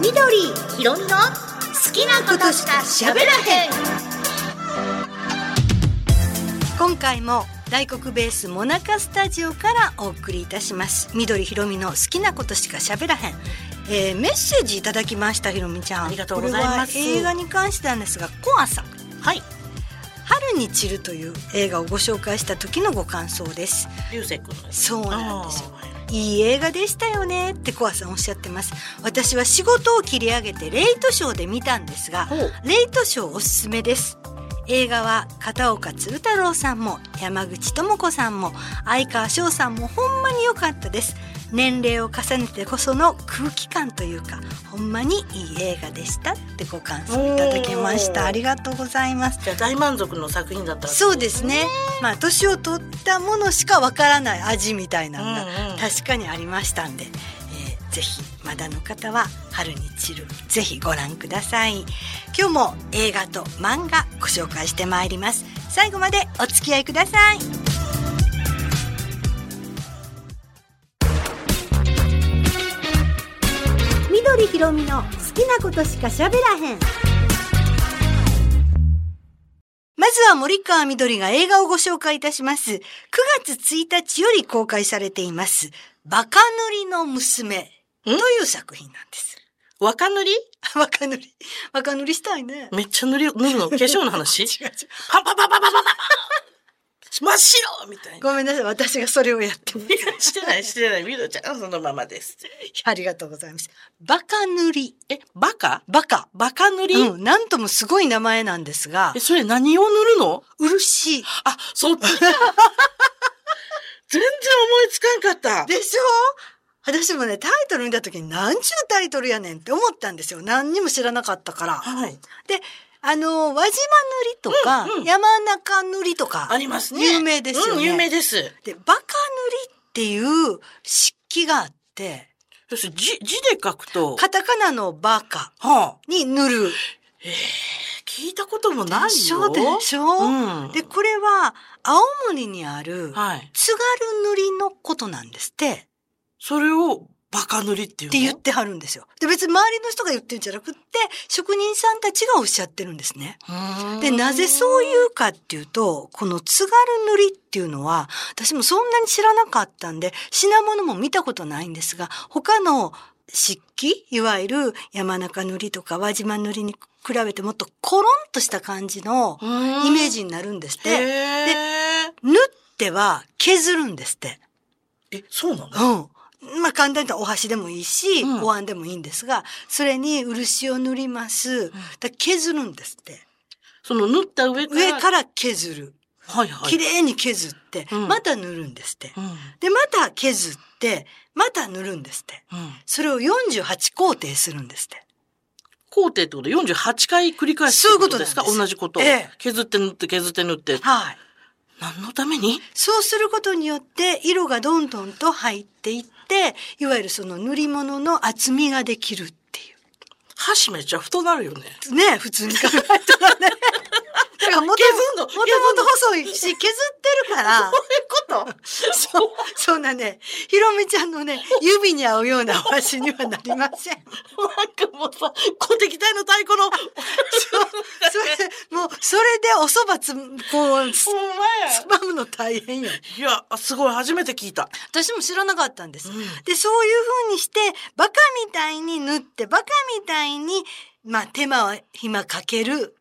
緑ひろみの好きなことしか喋らへん。今回も大黒ベースモナカスタジオからお送りいたします。緑ひろみの好きなことしか喋らへん、えー、メッセージいただきましたひろみちゃん。ありがとうございます。これは映画に関してなんですがコアさん。はい。春に散るという映画をご紹介した時のご感想です。流星君そうなんですよいい映画でしたよねってコアさんおっしゃってます。私は仕事を切り上げてレイトショーで見たんですがレイトショーおすすめです。映画は片岡鶴太郎さんも山口智子さんも相川翔さんもほんまに良かったです年齢を重ねてこその空気感というかほんまにいい映画でしたってご感想いただきました。ありがとうございます。じゃあ大満足の作品だったそうですね。まあ年を取ったものしかわからない味みたいなのがうんうん。確かにありましたんで、えーぜひまだの方は春に散る。ぜひご覧ください。今日も映画と漫画ご紹介してまいります。最後までお付き合いくださいひろみの好きなことしか喋らへん。まずは森川みどりが映画をご紹介いたします。9月1日より公開されています。バカ塗りの娘。という作品なんです。若塗り？バカ塗り。バカ塗りしたいね。めっちゃ塗り塗るの？化粧の話？違う違う。パンパンパンパンパンパンパン真っ白みたいな。ごめんなさい私がそれをやってますいやしてないしてない。みどちゃんそのままです。ありがとうございます。バカ塗り。え、バカ？バカ。バカ塗り、うん、なんともすごい名前なんですがえ、、それ何を塗るの？漆。あ、そっち。全然思いつかんかった。でしょ？私もね、タイトル見た時に何ちゅうタイトルやねんって思ったんですよ。何にも知らなかったから。はい。で、あの、輪島塗りとか、うんうん山中塗りとか、ありますね。有名ですよね。うん、有名です。で、バカ塗りっていう漆器があって、そして字、字で書くと、カタカナのバカはあ、に塗る。聞いたこともないよ。でしょでしょ、うん。で、これは青森にあるはい。津軽塗りのことなんですって。それをバカ塗りっていうの？って言ってはるんですよ。で、別に周りの人が言ってるんじゃなくって、職人さんたちがおっしゃってるんですね。で、なぜそういうかっていうと、この津軽塗りっていうのは、私もそんなに知らなかったんで、品物も見たことないんですが、他の漆器、いわゆる山中塗りとか輪島塗りに比べてもっとコロンとした感じのうんイメージになるんですって。へー塗っては削るんですって。え、そうなの？うん。まあ簡単に言ったらお箸でもいいし、うんお椀でもいいんですが、それに漆を塗ります。だ削るんですって。その塗った上から。上から削る。はいはい。綺麗に削って、うんまた塗るんですって。うん。で、また削って、また塗るんですって。うん。それを48工程するんですって。工程ってことで48回繰り返すってことですか？そういうことなんです同じことを、ええ削って塗って削って塗って。はい。何のために？そうすることによって、色がどんどんと入っていって、いわゆるその塗り物の厚みができるっていう。箸めっちゃ太なるよね。ね普通に考えたらね。だからもともと細いし、削ってるから、とそう、そんなね、ひろみちゃんのね、指に合うようなお箸にはなりません。なんかもうさ、小敵隊の太鼓の。それ、もう、それでお蕎麦つ、こう、つつまむの大変よ。いや、すごい、初めて聞いた。私も知らなかったんです。うんで、そういう風にして、バカみたいに塗って、バカみたいに、まあ、手間は暇かける。で、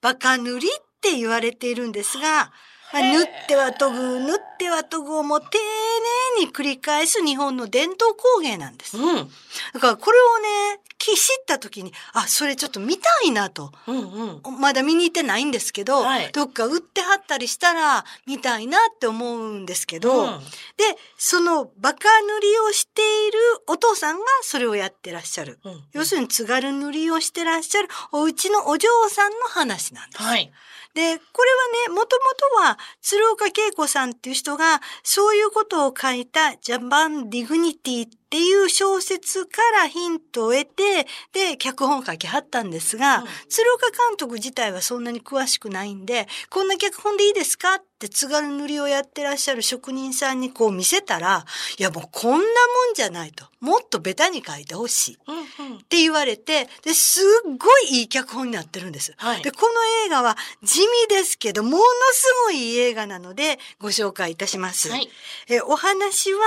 バカ塗りって言われているんですが、まあ塗っては研ぐ、塗っては研ぐをもう丁寧に繰り返す日本の伝統工芸なんです。うん。だからこれをね、き知った時に、あ、それちょっと見たいなと。うんうん。まだ見に行ってないんですけど、はいどっか売ってはったりしたら見たいなって思うんですけど、うんで、そのバカ塗りをしているお父さんがそれをやってらっしゃる。うん要するに津軽塗りをしてらっしゃるお家のお嬢さんの話なんです。はい。で、これはね、もともとは鶴岡恵子さんっていう人がそういうことを書いた Japan Dignity っっていう小説からヒントを得て、で、脚本を書きはったんですが、うん鶴岡監督自体はそんなに詳しくないんで、こんな脚本でいいですかって津軽塗りをやってらっしゃる職人さんにこう見せたら、いやもうこんなもんじゃないと。もっとベタに書いてほしい。っ。て言われて、で、すっごいいい脚本になってるんです。はいで、この映画は地味ですけど、ものすごいいい映画なので、ご紹介いたします。はい。えお話は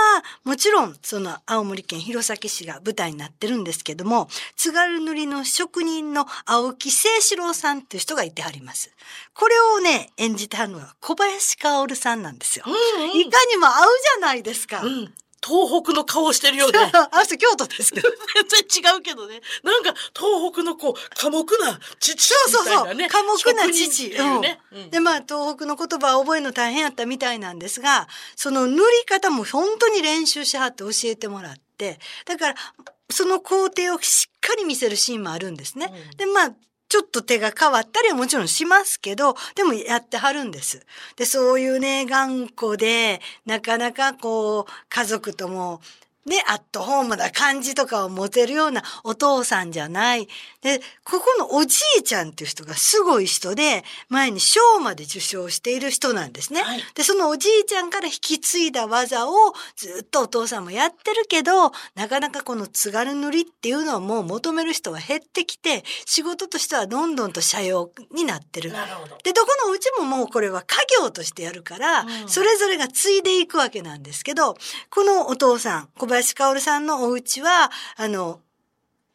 もちろんその青森県弘前市が舞台になってるんですけども津軽塗の職人の青木清志郎さんっていう人がいてはります。これをね演じてはるのは小林薫さんなんですよ。うんうんいかにも合うじゃないですか。うん。東北の顔してるよね。あの人京都ですけど。全然違うけどね。なんか、東北のこう、寡黙な父そうそうそう。みたいなね。寡黙な父。うね。うんで、まあ、東北の言葉を覚えるの大変やったみたいなんですが、その塗り方も本当に練習しはって教えてもらって、だから、その工程をしっかり見せるシーンもあるんですね。うんで、まあ、ちょっと手が変わったりはもちろんしますけど、でもやってはるんです。で、そういうね、頑固で、なかなかこう、家族とも、ね、アットホームな感じとかを持てるようなお父さんじゃない。で、ここのおじいちゃんっていう人がすごい人で、前に賞まで受賞している人なんですね。はいで、そのおじいちゃんから引き継いだ技をずっとお父さんもやってるけど、なかなかこの津軽塗りっていうのをもう求める人は減ってきて、仕事としてはどんどんと社用になってる。なる。で、どこのうちももうこれは家業としてやるから、うんそれぞれが継いでいくわけなんですけど、このお父さん、小林薫さんのお家は、あの、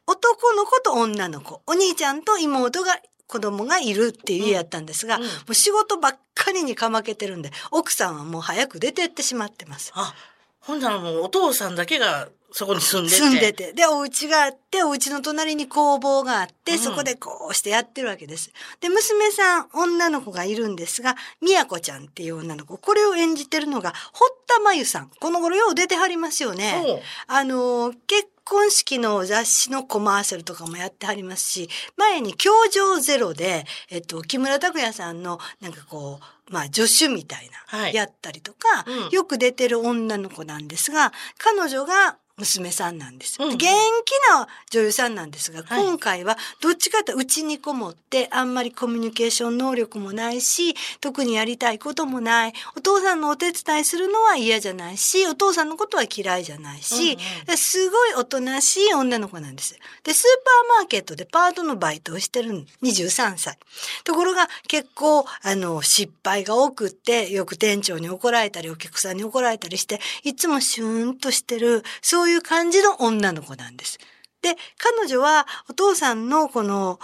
男の子と女の子、お兄ちゃんと妹が、子供がいるっていう家やったんですが、うんうんもう仕事ばっかりにかまけてるんで、奥さんはもう早く出てってしまってます。あ、ほんならもうお父さんだけがそこに住んでて。住んでて。で、お家があって、お家の隣に工房があって、うんそこでこうしてやってるわけです。で、娘さん、女の子がいるんですが、宮子ちゃんっていう女の子、これを演じてるのが、堀田真由さん。この頃よう出てはりますよね。あの、結婚式の雑誌のコマーシャルとかもやってはりますし、前に教場ゼロで、えっと、木村拓哉さんの、なんかこう、まあ、助手みたいな、はいやったりとか、うんよく出てる女の子なんですが、彼女が娘さんなんです。うんうん元気な女優さんなんですが、はい今回はどっちかというと家にこもってあんまりコミュニケーション能力もないし、特にやりたいこともない。お父さんのお手伝いするのは嫌じゃないし、お父さんのことは嫌いじゃないし、うんうんですごいおとなしい女の子なんです。で、スーパーマーケットでパートのバイトをしてるん23歳。ところが結構、あの、失敗が多くって、よく店長に怒られたり、お客さんに怒られたりして、いつもシューンとしてる、そういう感じの女の子なんです。で、彼女はお父さんのこの、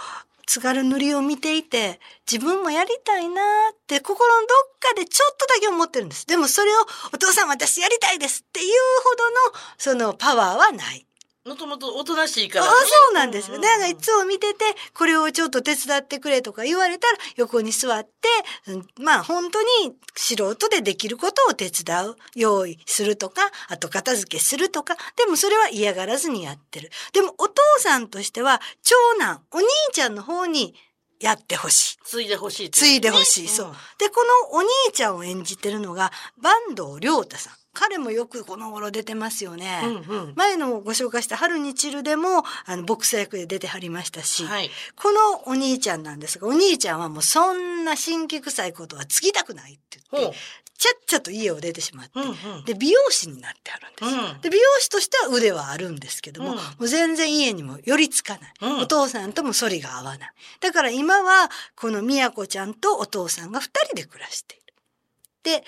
津軽塗りを見ていて、自分もやりたいなって心のどっかでちょっとだけ思ってるんです。でもそれをお父さん私やりたいですっていうほどのそのパワーはない。もともとおとなしいかあら、そうなんですよ。うんだからいつも見てて、これをちょっと手伝ってくれとか言われたら、横に座って、うんまあ本当に素人でできることを手伝う、用意するとか、あと片付けするとか、でもそれは嫌がらずにやってる。でもお父さんとしては、長男、お兄ちゃんの方にやってほしい。継いでほしいって継いでほしい。ねそう。で、このお兄ちゃんを演じてるのが、坂東良太さん。彼もよくこの頃出てますよね。うんうん前のご紹介した春に散るでも、あの、ボクサー役で出てはりましたし、はい。このお兄ちゃんなんですが、お兄ちゃんはもうそんな新規臭いことは継ぎたくないって言って、。ちゃっちゃと家を出てしまって、うんうん。で、美容師になってあるんです。うんで、美容師としては腕はあるんですけども、うんもう全然家にも寄りつかない。うんお父さんとも反りが合わない。だから今は、この宮子ちゃんとお父さんが二人で暮らしている。で、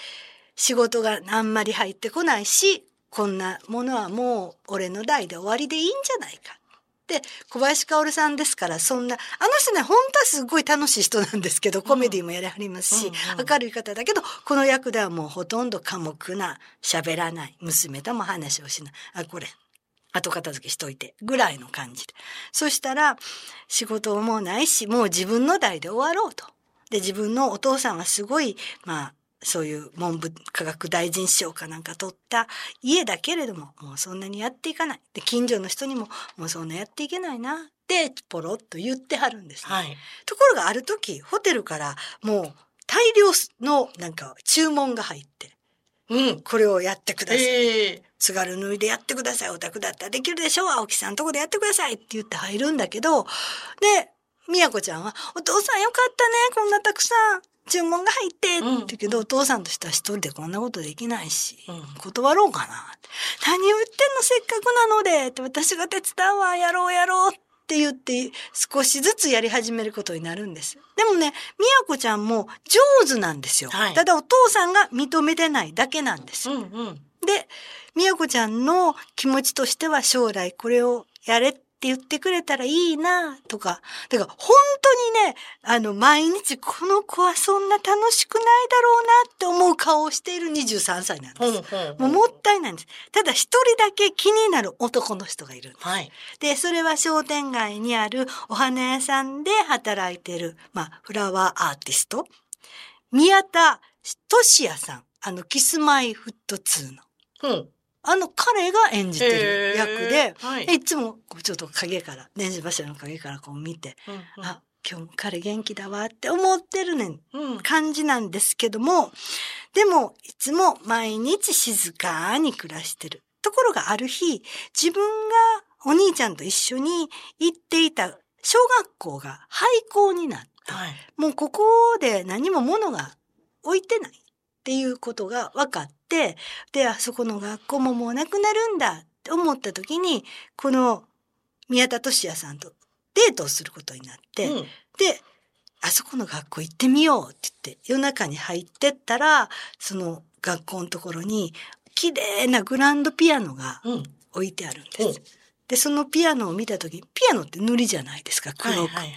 仕事があんまり入ってこないし、こんなものはもう俺の代で終わりでいいんじゃないか。で、小林薫さんですから、そんな、あの人ね、本当はすごい楽しい人なんですけど、コメディもやりはりますし、うんうん明るい方だけど、この役ではもうほとんど寡黙な、喋らない、娘とも話をしない。あ、これ、後片付けしといて、ぐらいの感じで。そしたら、仕事もないし、もう自分の代で終わろうと。で、自分のお父さんはすごい、まあ、そういう文部科学大臣賞かなんか取った家だけれども、もうそんなにやっていかない。で、近所の人にも、もうそんなやっていけないな。って、ポロッと言ってはるんです、ね。はい。ところがある時、ホテルからもう大量のなんか注文が入って、うん。これをやってください。ええ津軽塗りでやってください。お宅だったらできるでしょう。青木さんとこでやってください。って言って入るんだけど、で、みやこちゃんは、お父さんよかったね。こんなたくさん注文が入って。うんって言うけど、お父さんとしては一人でこんなことできないし、うん断ろうかな。何を言ってんのせっかくなので。って私が手伝うわ。やろうやろう。って言って少しずつやり始めることになるんです。でもね、みやこちゃんも上手なんですよ。はいただお父さんが認めてないだけなんです。うんうん。で、みやこちゃんの気持ちとしては将来これをやれって言ってくれたらいいなとか。だから本当にね、あの、毎日この子はそんな楽しくないだろうなって思う顔をしている23歳なんです。もうもったいないんです。ただ一人だけ気になる男の人がいるんです。はい。で、それは商店街にあるお花屋さんで働いてる、まあ、フラワーアーティスト、宮田俊也さん。あの、キスマイフット2の。うん。あの彼が演じてる役ではいでいつもこうちょっと影から、電子柱の影からこう見て、うんあ、今日も彼元気だわって思ってるねんうん。感じなんですけども、でもいつも毎日静かに暮らしてる。ところがある日、自分がお兄ちゃんと一緒に行っていた小学校が廃校になって、はい。もうここで何も物が置いてないっていうことが分かって、で、あそこの学校ももうなくなるんだって思った時に、この宮田俊也さんとデートをすることになって、うん。で、あそこの学校行ってみようって言って、夜中に入ってったら、その学校のところに、綺麗なグランドピアノがうん。置いてあるんです。うんで、そのピアノを見た時、ピアノって塗りじゃないですか、はい黒く。はいはい。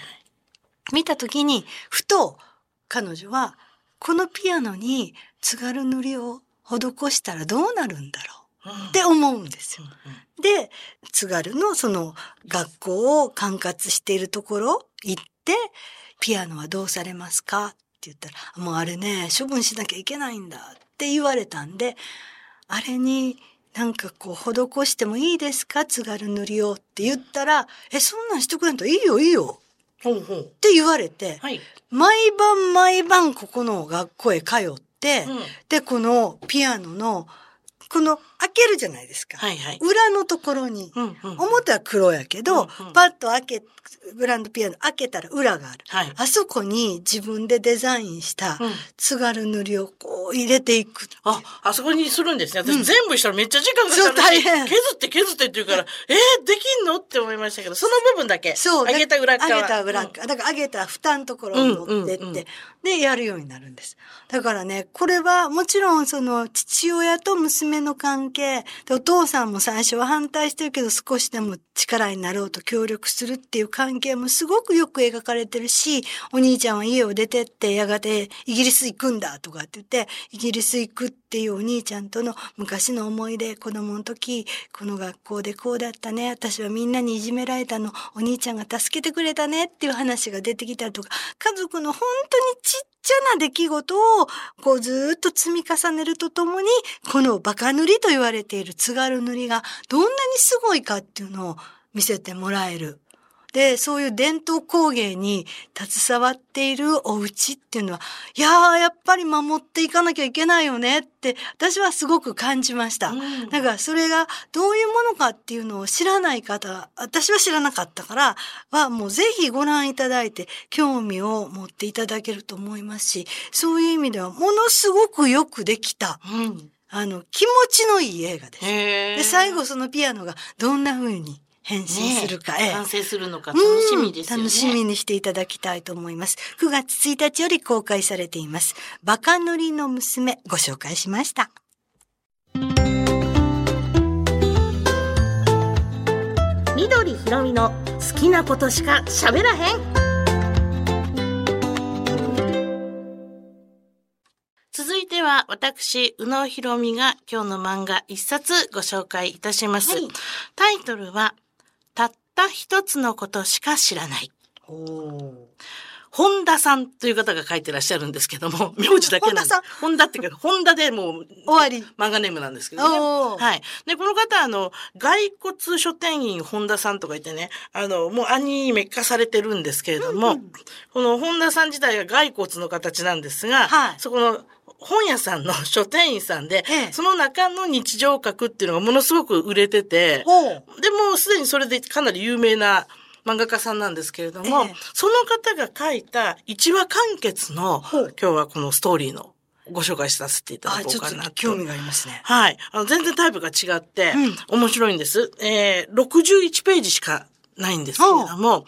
見た時に、ふと彼女は、このピアノに津軽塗りを施したらどうなるんだろうって思うんですよ。うんで、津軽のその学校を管轄しているところ行って、ピアノはどうされますか？って言ったら、もうあれね、処分しなきゃいけないんだって言われたんで、あれになんかこう施してもいいですか？津軽塗りをって言ったら、え、そんなんしてくれんといいよいいよほうほう。って言われて、はい。毎晩毎晩ここの学校へ通って、うんで、このピアノの、この開けるじゃないですか。はいはい。裏のところに、うんうん。表は黒やけど、うんうんパッと開け、グランドピアノ開けたら裏がある。はい。あそこに自分でデザインしたうん津軽塗りをこう入れていく。あ、あそこにするんですね。私、うん全部したらめっちゃ時間かかるし、大変削って削ってって言うから、えー、できんのって思いましたけど、その部分だけ。そう。上げた裏側。上げた裏側。だから上げた蓋のところを持ってって、うんうんうんで、やるようになるんです。だからね、これはもちろんその父親と娘の関係、でお父さんも最初は反対してるけど少しでも力になろうと協力するっていう関係もすごくよく描かれてるし、お兄ちゃんは家を出てってやがてイギリス行くんだとかって言って、イギリス行くっていうお兄ちゃんとの昔の思い出、子供の時、この学校でこうだったね、私はみんなにいじめられたの、お兄ちゃんが助けてくれたねっていう話が出てきたりとか、家族の本当にちっちゃな出来事をこうずっと積み重ねるとともに、このバカ塗りと言われている津軽塗りがどんなにすごいかっていうのを見せてもらえる。で、そういう伝統工芸に携わっているお家っていうのは、いやー、やっぱり守っていかなきゃいけないよねって、私はすごく感じました。うんだからそれがどういうものかっていうのを知らない方、私は知らなかったから、はもうぜひご覧いただいて興味を持っていただけると思いますし、そういう意味ではものすごくよくできた、うん。あの、気持ちのいい映画です。で、最後そのピアノがどんな風に変身するか、ええ完成するのか楽しみですよね。うん楽しみにしていただきたいと思います。9月1日より公開されています。バカ塗りの娘、ご紹介しました。緑ひろみの好きなことしか喋らへん。続いては私、宇野ひろみが今日の漫画一冊ご紹介いたします。はいタイトルは、た一つのことしか知らない。本田さんという方が書いてらっしゃるんですけども、名字だけなんで本田さん。本田っていうか、本田でもう、終わり。漫画ネームなんですけどね。はい。で、この方、あの、骸骨書店員本田さんとか言ってね、あの、もうアニメ化されてるんですけれども、この本田さん自体が骸骨の形なんですが、はい。そこの本屋さんの書店員さんで、ええその中の日常を書くっていうのがものすごく売れてて。で、もうすでにそれでかなり有名な漫画家さんなんですけれども、ええその方が書いた一話完結の、今日はこのストーリーのご紹介させていただこうかなと。と興味がありますね。はい。あの、全然タイプが違って、うん面白いんです。えー、61ページしかないんですけれども、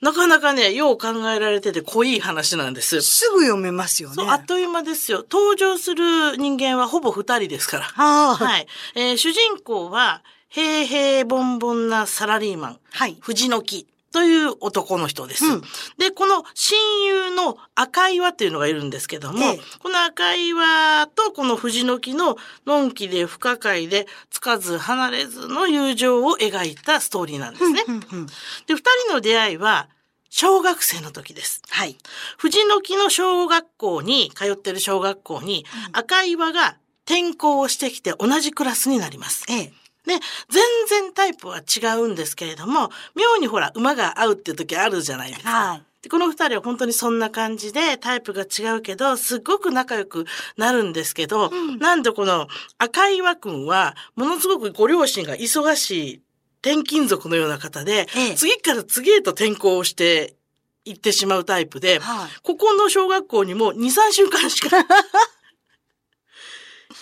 なかなかね、よう考えられてて濃い話なんです。すぐ読めますよね。そう、あっという間ですよ。登場する人間はほぼ二人ですから。はい。えー主人公は、平平凡凡なサラリーマン、はい。藤の木という男の人です。うんで、この親友の赤岩っていうのがいるんですけども、ええこの赤岩とこの藤の木ののんきで不可解でつかず離れずの友情を描いたストーリーなんですね。で、二人の出会いは小学生の時です。はい。藤の木の小学校に、通ってる小学校に、赤岩が転校をしてきて同じクラスになります。ええ。で、全然タイプは違うんですけれども、妙にほら、馬が合うっていう時あるじゃないですか。はい。でこの二人は本当にそんな感じでタイプが違うけど、すっごく仲良くなるんですけど、なんでこの赤岩くんは、ものすごくご両親が忙しい転勤族のような方で、ええ次から次へと転校をして行ってしまうタイプで、はい。ここの小学校にも2、3週間しか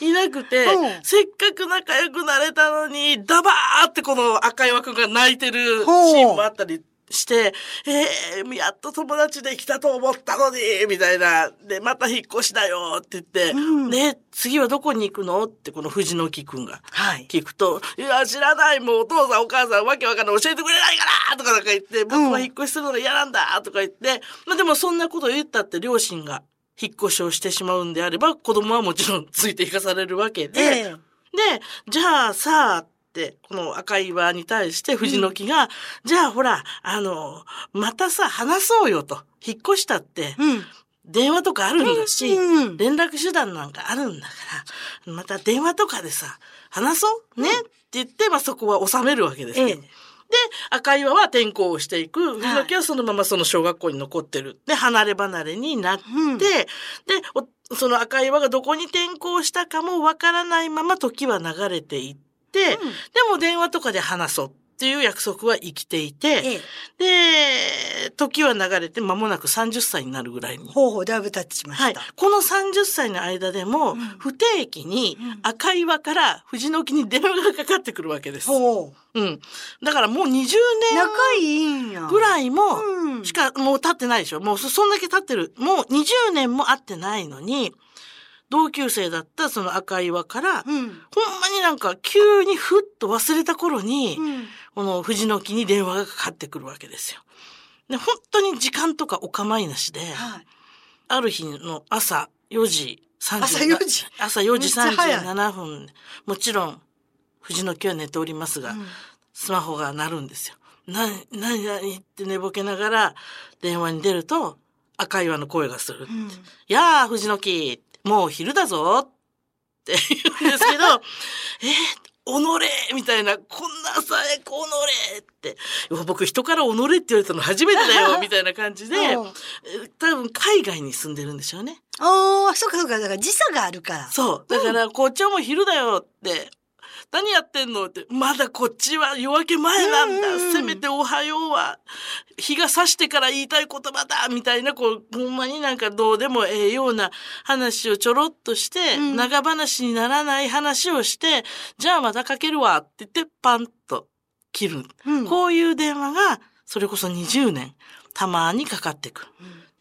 いなくて、うん。せっかく仲良くなれたのに、ダバーってこの赤岩くんが泣いてるシーンもあったりして、えー、やっと友達できたと思ったのに、みたいな。で、また引っ越しだよって言って、うん。で、次はどこに行くの？ってこの藤の木くんが。はい。聞くと、いや、知らない、もうお父さんお母さんわけわかんない、教えてくれないから！とかなんか言って、僕は引っ越しするのが嫌なんだ！とか言って、まあでもそんなこと言ったって両親が引っ越しをしてしまうんであれば、子供はもちろんついていかされるわけで、ええ。で、じゃあさあって、この赤い岩に対して藤の木が、じゃあほら、あの、またさ、話そうよと。引っ越したって、うん。電話とかあるんだし、うん連絡手段なんかあるんだから、また電話とかでさ、話そうね、って言って、まあそこは収めるわけですよ。ええで、赤岩は転校をしていく。藤の木はそのままその小学校に残ってる。で、離れ離れになって、うんで、おその赤岩がどこに転校したかもわからないまま時は流れていって、でも電話とかで話そうっていう約束は生きていて、ええ。で、時は流れて間もなく30歳になるぐらいにほうほう、だいぶ経ちまはいした。。この30歳の間でも、不定期に赤岩から藤の木に電話がかかってくるわけです。ほう。うん。だからもう20仲いいんや。年ぐらいもうん、しかもう経ってないでしょ。もうそそんだけ経ってる。もう20年も会ってないのに、同級生だったその赤岩から、うん。ほんまになんか急にふっと忘れた頃に、うん。この藤の木に電話がかかってくるわけですよ。で、本当に時間とかお構いなしで、はい。ある日の朝4時30朝4時朝4時めっちゃ早い37分。もちろん、藤の木は寝ておりますが、うんスマホが鳴るんですよ。な、なになにって寝ぼけながら電話に出ると赤岩の声がする。うんやあ、藤の木、もう昼だぞって言うんですけど、えおのれみたいな、こんな朝へおのれって、僕人からおのれって言われたの初めてだよ みたいな感じで、多分海外に住んでるんでしょうね。ああ、そうかそうか。だから時差があるから。そう。だから、こっちはもう昼だよって。何やってんの？って。まだこっちは夜明け前なんだ。うんうんうんせめておはようは、日が差してから言いたい言葉だみたいな、こう、ほんまになんかどうでもええような話をちょろっとして、うん長話にならない話をして、じゃあまたかけるわって言って、パンと切る。うんこういう電話が、それこそ20年、たまにかかってくる。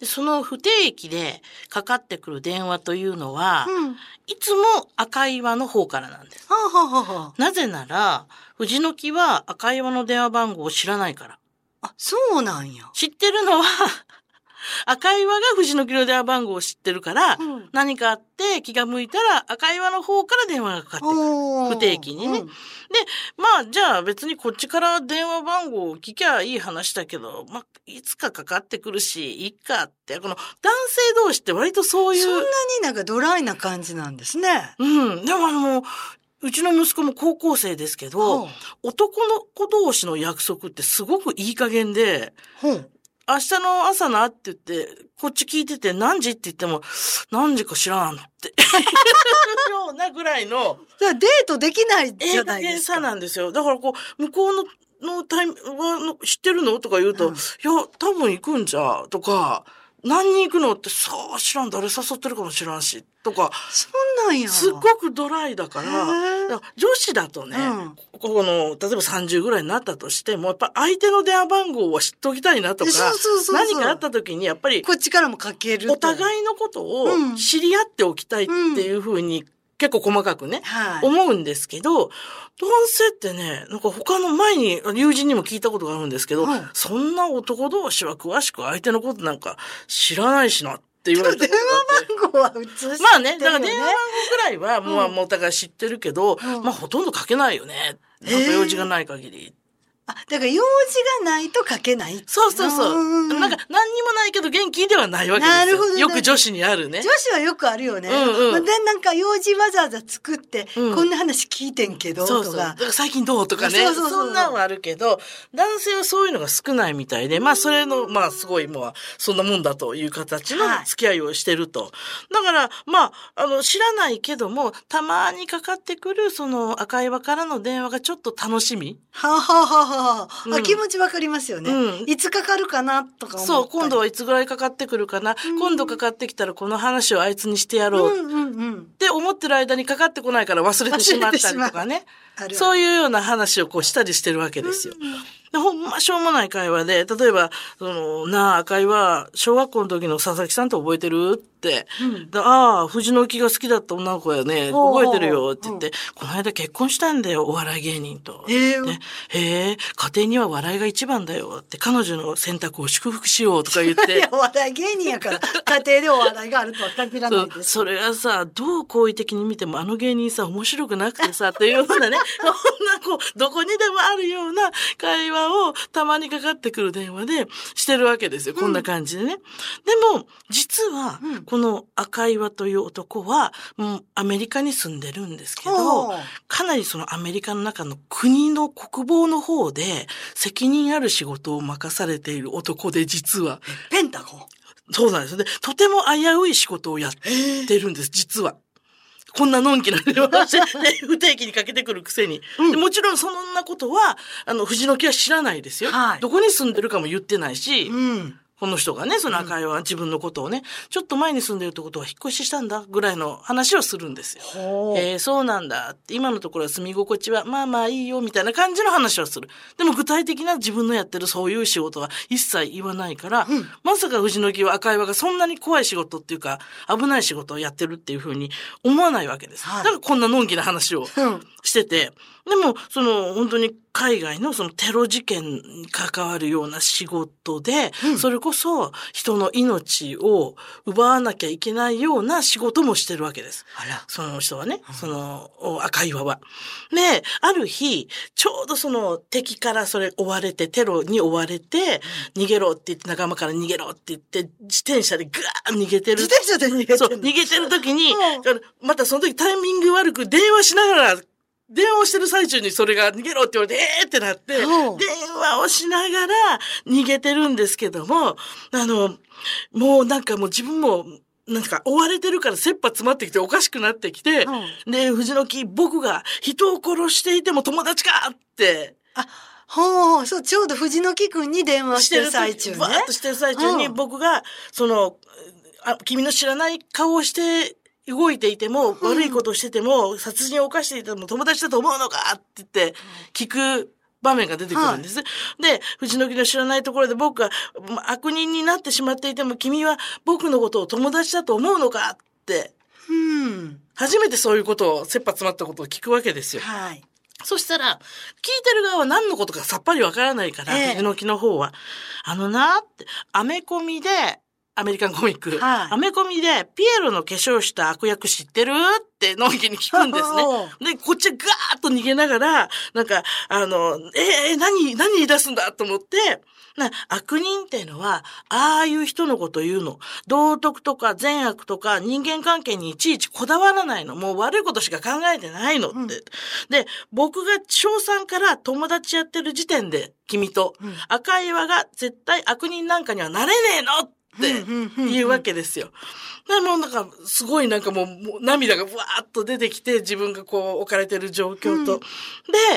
でその不定期でかかってくる電話というのは、うん。いつも赤岩の方からなんです。はあ、はあはあはなぜなら、藤の木は赤岩の電話番号を知らないから。あ、あ、そうなんや。知ってるのは、赤岩が藤の木の電話番号を知ってるから、うん何かあって気が向いたら赤岩の方から電話がかかってくる。不定期にねうんまあ、じゃあ別にこっちから電話番号を聞きゃいい話だけど、まあ、いつかかかってくるし、いいかって、この男性同士って割とそういう。そんなになんかドライな感じなんですね。うん。でもあの、うちの息子も高校生ですけど、男の子同士の約束ってすごくいい加減で。明日の朝なって言って、こっち聞いてて何時って言っても、何時か知らんって。ようなぐらいの、じゃあデートできないじゃないですか。減さなんですよ。だからこう、向こうの、のタイムはの知ってるの？とか言うと、うんいや、多分行くんじゃ、とか、何人行くのってさあ知らん、誰誘ってるかも知らんし、とか、そんなんや。すっごくドライだから、女子だとね、うんここの、例えば30ぐらいになったとしても、やっぱ相手の電話番号は知っておきたいなとか、そうそうそうそう何かあった時にやっぱりこっちからもかけると。お互いのことをうん知り合っておきたいっていうふうに、結構細かくね、はい。思うんですけど、男性ってね、なんか他の前に友人にも聞いたことがあるんですけど、はいそんな男同士は詳しく相手のことなんか知らないしなって言われた 電。話番号は映してまあね、だから電話番号ぐらいはもう、うんもうお互い知ってるけど、うんまあほとんどかけないよね。なんか用事がない限り。あ、だから用事がないとかけない。そうそうそう。うんなんか何にもないけど元気ではないわけですよ。なるほどよく女子にあるね女。子はよくあるよね。うんうんで、なんか用事わざわざ作って、うんこんな話聞いてんけど、そうそう。とか最近どうとかね。そうそうそうんなんはあるけど、男性はそういうのが少ないみたいで、まあそれの、まあすごいもう、そんなもんだという形のはい付き合いをしてると。だから、まあ、あの、知らないけども、たまにかかってくる、その赤い輪からの電話がちょっと楽しみ。はあ、はあはあはあうんあ、気持ちわかりますよね、うんいつかかるかなとか思ったりそう、今度はいつぐらいかかってくるかな？今度かかってきたらこの話をあいつにしてやろう。うんうんうん。って思ってる間にかかってこないから忘れてしまったりとかね。そういうような話をこうしたりしてるわけですよ。でほんましょうもない会話で、例えば、その、なあ、赤いは、小学校の時の佐々木さんって覚えてるって。でああ、藤の木が好きだった女の子やね。覚えてるよって言って、この間結婚したんだよ、お笑い芸人と。へえねへえ、家庭には笑いが一番だよって、彼女の選択を祝福しようとか言っ いてや、。お笑い芸人やから、家庭でお笑いがあるとは限らそうないです。それがさ、どう好意的に見てもあの芸人さ、面白くなくてさ、っていうようなね、そんなこう、どこにでもあるような会話をたまにかかってくる電話でしてるわけですよ。こんな感じでね。でも、実は、この赤岩という男は、もうアメリカに住んでるんですけどかなりそのアメリカの中の国の国防の方で責任ある仕事を任されている男で実は。ペンタゴン。そうなんです。で、とても危うい仕事をやってるんです、実は。こんなのんきな電話をして、で不定期にかけてくるくせに。でもちろんそんなことは、あの、藤の木は知らないですよ。はいどこに住んでるかも言ってないし、うん。この人がね、その赤いは自分のことをね、ちょっと前に住んでるってことは引っ越ししたんだ、ぐらいの話をするんですよ。えーそうなんだって。今のところは住み心地は、まあまあいいよ、みたいな感じの話をする。でも具体的な自分のやってるそういう仕事は一切言わないから、まさか藤の木は赤岩がそんなに怖い仕事っていうか、危ない仕事をやってるっていうふうに思わないわけです。はいだからこんなのんきな話をうんしてて、でも、その、本当に海外のそのテロ事件に関わるような仕事で、それこそ人の命を奪わなきゃいけないような仕事もしてるわけです。あら。その人はね、そのお赤岩は。で、ある日、ちょうどその敵からそれ追われて、テロに追われて、逃げろって言って、仲間から逃げろって言って、自転車でぐー逃げてる。自転車で逃げてるそう、逃げてる時に、うんまたその時タイミング悪く電話しながら、電話をしてる最中にそれが逃げろって言われて、えーってなって、うん電話をしながら逃げてるんですけども、あの、もうなんかもう自分も、なんか追われてるから切羽詰まってきておかしくなってきて、で、藤の木、僕が人を殺していても友達かって、あ、ほう、そう、ちょうど藤の木くんに電話してる最中ね。バーッとしてる最中に、うん。僕が、その、あ、君の知らない顔をして動いていても、悪いことをしてても、殺人を犯していても友達だと思うのかって言って、聞く場面が出てくるんです。で、藤の木の知らないところで僕がま悪人になってしまっていても、君は僕のことを友達だと思うのかって、うん。初めてそういうことを、切羽詰まったことを聞くわけですよ。はい。そしたら、聞いてる側は何のことかさっぱりわからないから、ええ藤の木の方は。あのなって、アメコミで、アメリカンコミック。はいアメコミで、ピエロの化粧した悪役知ってる？って、のんきに聞くんですね。で、こっちはガーッと逃げながら、なんか、あの、えー、何、何言い出すんだと思って、な悪人っていうのは、ああいう人のこと言うの。道徳とか善悪とか人間関係にいちいちこだわらないの。もう悪いことしか考えてないのって。で、僕が小3から友達やってる時点で、君と、うん赤岩が絶対悪人なんかにはなれねえのって言うわけですよ。でもうなんか、すごいなんかもう涙がブワーッと出てきて、自分がこう置かれてる状況と。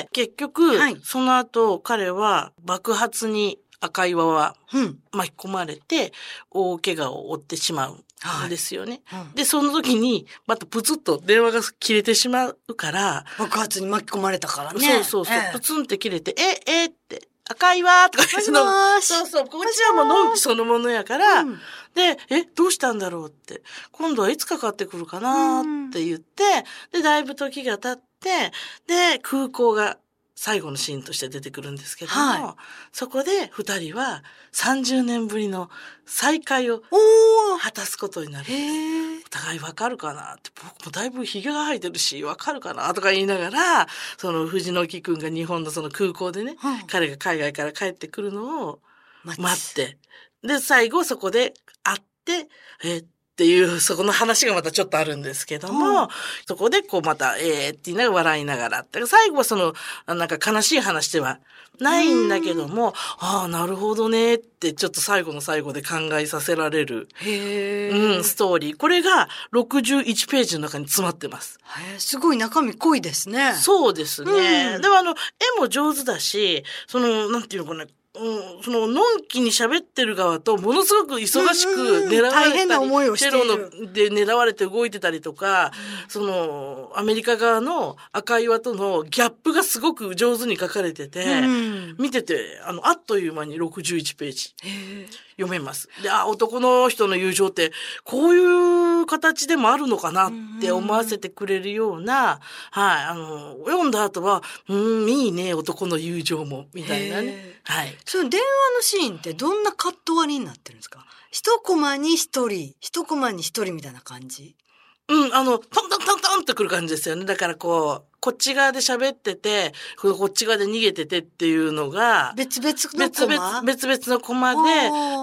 で、結局、はいその後彼は爆発に赤岩はうん。巻き込まれて、大怪我を負ってしまうんですよね。うんで、その時に、またプツッと電話が切れてしまうから、爆発に巻き込まれたからね。そうそうそう、ええプツンって切れて、え、えって、赤いわーとか言ってもしもーしそうそう、こっちはもうのんきそのものやから、うん。で、え、どうしたんだろうって、今度はいつかかってくるかなーって言って、で、だいぶ時が経って、で、空港が最後のシーンとして出てくるんですけども、はそこで二人は30年ぶりの再会を果たすことになる。お互いわかるかなって、僕もだいぶ髭が生えてるし、わかるかなとか言いながら、その藤野木くんが日本のその空港でね、うん彼が海外から帰ってくるのを待待って、で、最後そこで会って、えーっていう、そこの話がまたちょっとあるんですけども、うんそこでこうまた、えーって言いながら笑いながら。最後はその、あなんか悲しい話ではないんだけども、ああ、なるほどねってちょっと最後の最後で考えさせられる。うん、ストーリー。これが61ページの中に詰まってます。すごい中身濃いですね。そうですね。うんでもあの、絵も上手だし、その、なんていうのかな、うん、その、のんきに喋ってる側と、ものすごく忙しくうんうんうん狙われたり、大変な思いをしてテロので狙われて動いてたりとか、その、アメリカ側の赤岩とのギャップがすごく上手に書かれてて、うん見てて、あの、あっという間に61ページ。読めます。で、あ、男の人の友情って、こういう形でもあるのかなって思わせてくれるような、はい、あの、読んだ後は、うん、いいね、男の友情も、みたいなねへ。はい。その電話のシーンってどんなカット割りになってるんですか？一コマに一人、一コマに一人みたいな感じ？うん、あの、トントントントンってくる感じですよね。だからこう、こっち側で喋ってて、ここっち側で逃げててっていうのが、別々の別コマ？々、別々のコマ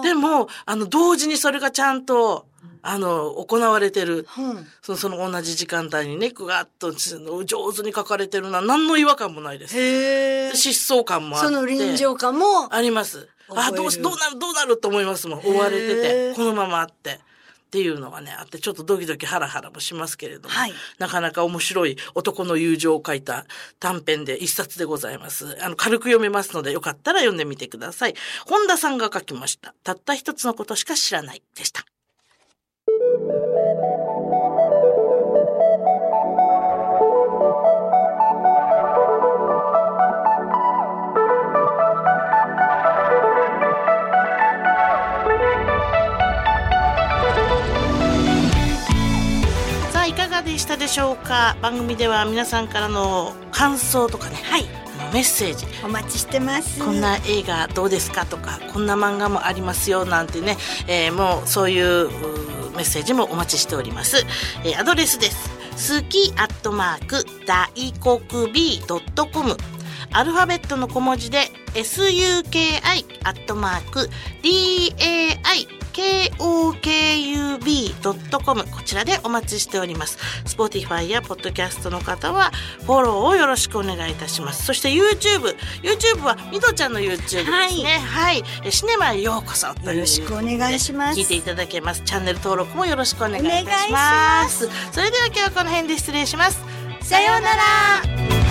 で、でも、あの、同時にそれがちゃんと、あの、行われてる。うんそのその同じ時間帯にね、ぐわっと上手に書かれてるな、何の違和感もないです。へえ。疾走感もあって。その臨場感も、あります。あ、どうし、どうなる、どうなると思いますもん。追われてへて、ーこのままあって。っていうのがね、あって、ちょっとドキドキハラハラもしますけれども、はいなかなか面白い男の友情を書いた短編で一冊でございます。あの、軽く読めますので、よかったら読んでみてください。本田さんが書きました。たった一つのことしか知らないでした。さあいかがでしたでしょうか？番組では皆さんからの感想とかね、はい、あのメッセージ。お待ちしてます。こんな映画どうですかとかこんな漫画もありますよなんてね、えーもうそういううーメッセージもお待ちしております、えーアドレスです。好きアットマーク大国 B.com アルファベットの小文字で suki アットマーク daikokub.com こちらでお待ちしております。Spotify や Podcast の方はフォローをよろしくお願いいたします。そして YouTube YouTube はみどちゃんの YouTube ですね。はい、えシネマへようこそよろしくお願いします。聞いていただけます。チャンネル登録もよろしくお願いいたします。それでは今日はこの辺で失礼します。さようなら。